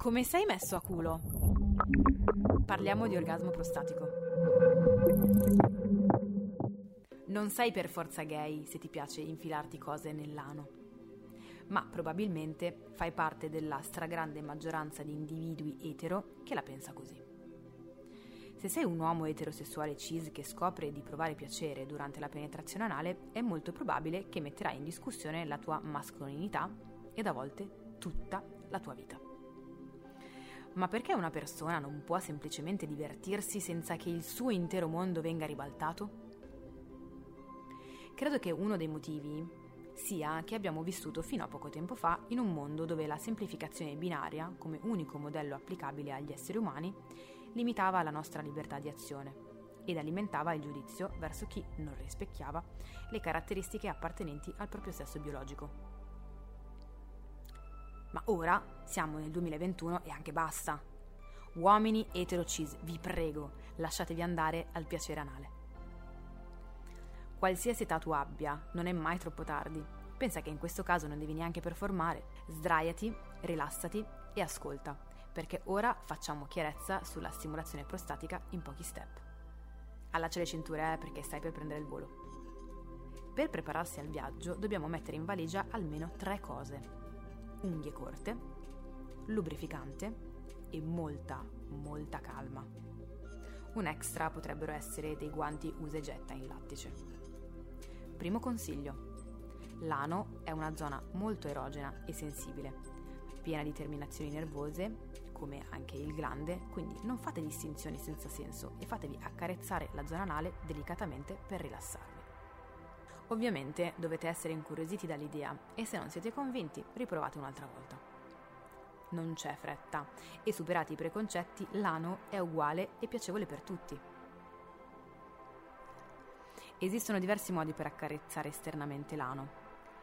Come sei messo a culo? Parliamo di orgasmo prostatico. Non sei per forza gay se ti piace infilarti cose nell'ano, ma probabilmente fai parte della stragrande maggioranza di individui etero che la pensa così. Se sei un uomo eterosessuale cis che scopre di provare piacere durante la penetrazione anale, è molto probabile che metterai in discussione la tua mascolinità ed a volte tutta la tua vita. Ma perché una persona non può semplicemente divertirsi senza che il suo intero mondo venga ribaltato? Credo che uno dei motivi sia che abbiamo vissuto fino a poco tempo fa in un mondo dove la semplificazione binaria, come unico modello applicabile agli esseri umani, limitava la nostra libertà di azione ed alimentava il giudizio verso chi non rispecchiava le caratteristiche appartenenti al proprio sesso biologico. Ma ora siamo nel 2021 e anche basta. Uomini etero cis, vi prego, lasciatevi andare al piacere anale. Qualsiasi età tu abbia, non è mai troppo tardi. Pensa che in questo caso non devi neanche performare. Sdraiati, rilassati e ascolta, perché ora facciamo chiarezza sulla stimolazione prostatica in pochi step. Allaccia le cinture eh, perché stai per prendere il volo. Per prepararsi al viaggio dobbiamo mettere in valigia almeno tre cose unghie corte, lubrificante e molta, molta calma. Un extra potrebbero essere dei guanti usa e getta in lattice. Primo consiglio. L'ano è una zona molto erogena e sensibile, piena di terminazioni nervose, come anche il glande, quindi non fate distinzioni senza senso e fatevi accarezzare la zona anale delicatamente per rilassarvi. Ovviamente dovete essere incuriositi dall'idea e se non siete convinti riprovate un'altra volta. Non c'è fretta e superati i preconcetti l'ano è uguale e piacevole per tutti. Esistono diversi modi per accarezzare esternamente l'ano.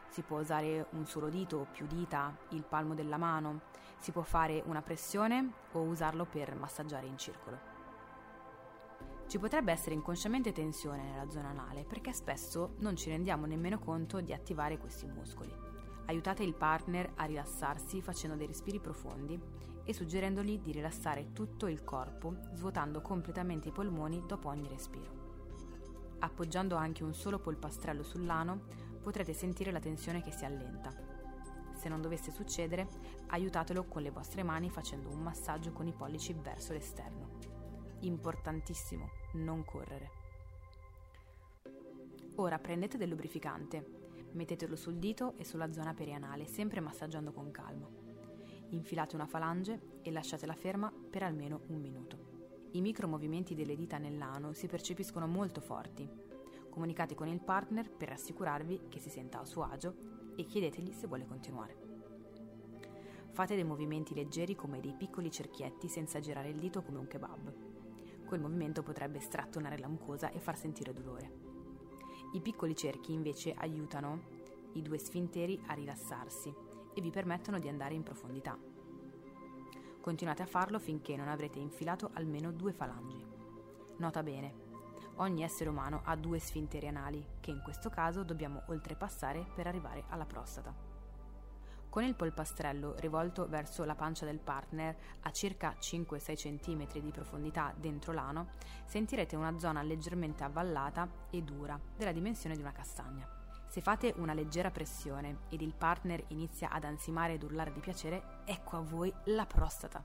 Si può usare un solo dito o più dita, il palmo della mano, si può fare una pressione o usarlo per massaggiare in circolo. Ci potrebbe essere inconsciamente tensione nella zona anale perché spesso non ci rendiamo nemmeno conto di attivare questi muscoli. Aiutate il partner a rilassarsi facendo dei respiri profondi e suggerendogli di rilassare tutto il corpo, svuotando completamente i polmoni dopo ogni respiro. Appoggiando anche un solo polpastrello sull'ano potrete sentire la tensione che si allenta. Se non dovesse succedere, aiutatelo con le vostre mani facendo un massaggio con i pollici verso l'esterno importantissimo, non correre. Ora prendete del lubrificante, mettetelo sul dito e sulla zona perianale, sempre massaggiando con calma. Infilate una falange e lasciatela ferma per almeno un minuto. I micromovimenti delle dita nell'ano si percepiscono molto forti. Comunicate con il partner per assicurarvi che si senta a suo agio e chiedetegli se vuole continuare. Fate dei movimenti leggeri come dei piccoli cerchietti senza girare il dito come un kebab. Quel movimento potrebbe strattonare la mucosa e far sentire dolore. I piccoli cerchi invece aiutano i due sfinteri a rilassarsi e vi permettono di andare in profondità. Continuate a farlo finché non avrete infilato almeno due falangi. Nota bene, ogni essere umano ha due sfinteri anali che in questo caso dobbiamo oltrepassare per arrivare alla prostata. Con il polpastrello rivolto verso la pancia del partner a circa 5-6 cm di profondità dentro l'ano, sentirete una zona leggermente avvallata e dura, della dimensione di una castagna. Se fate una leggera pressione ed il partner inizia ad ansimare ed urlare di piacere, ecco a voi la prostata,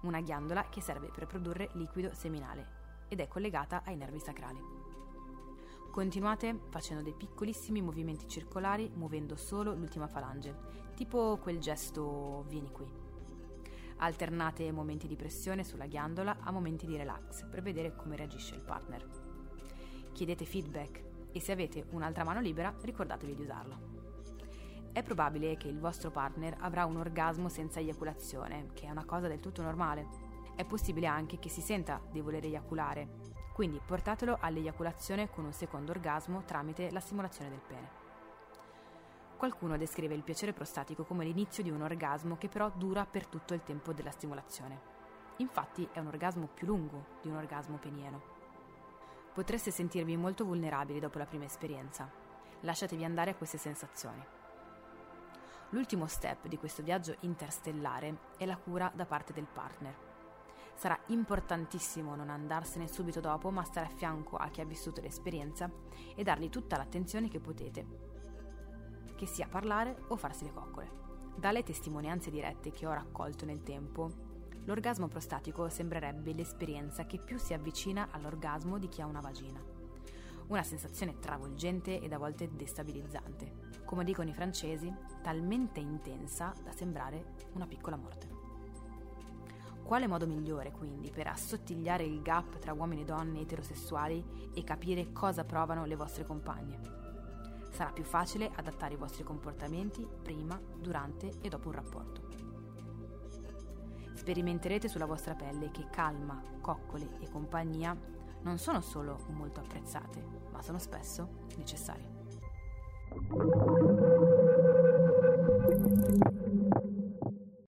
una ghiandola che serve per produrre liquido seminale ed è collegata ai nervi sacrali. Continuate facendo dei piccolissimi movimenti circolari muovendo solo l'ultima falange, tipo quel gesto vieni qui. Alternate momenti di pressione sulla ghiandola a momenti di relax per vedere come reagisce il partner. Chiedete feedback e se avete un'altra mano libera ricordatevi di usarla. È probabile che il vostro partner avrà un orgasmo senza eiaculazione, che è una cosa del tutto normale. È possibile anche che si senta di voler eiaculare, quindi portatelo all'eiaculazione con un secondo orgasmo tramite la stimolazione del pene. Qualcuno descrive il piacere prostatico come l'inizio di un orgasmo che però dura per tutto il tempo della stimolazione. Infatti è un orgasmo più lungo di un orgasmo penieno. Potreste sentirvi molto vulnerabili dopo la prima esperienza. Lasciatevi andare a queste sensazioni. L'ultimo step di questo viaggio interstellare è la cura da parte del partner. Sarà importantissimo non andarsene subito dopo, ma stare a fianco a chi ha vissuto l'esperienza e dargli tutta l'attenzione che potete, che sia parlare o farsi le coccole. Dalle testimonianze dirette che ho raccolto nel tempo, l'orgasmo prostatico sembrerebbe l'esperienza che più si avvicina all'orgasmo di chi ha una vagina. Una sensazione travolgente ed a volte destabilizzante. Come dicono i francesi, talmente intensa da sembrare una piccola morte. Quale modo migliore quindi per assottigliare il gap tra uomini e donne eterosessuali e capire cosa provano le vostre compagne? Sarà più facile adattare i vostri comportamenti prima, durante e dopo un rapporto. Sperimenterete sulla vostra pelle che calma, coccole e compagnia non sono solo molto apprezzate, ma sono spesso necessarie.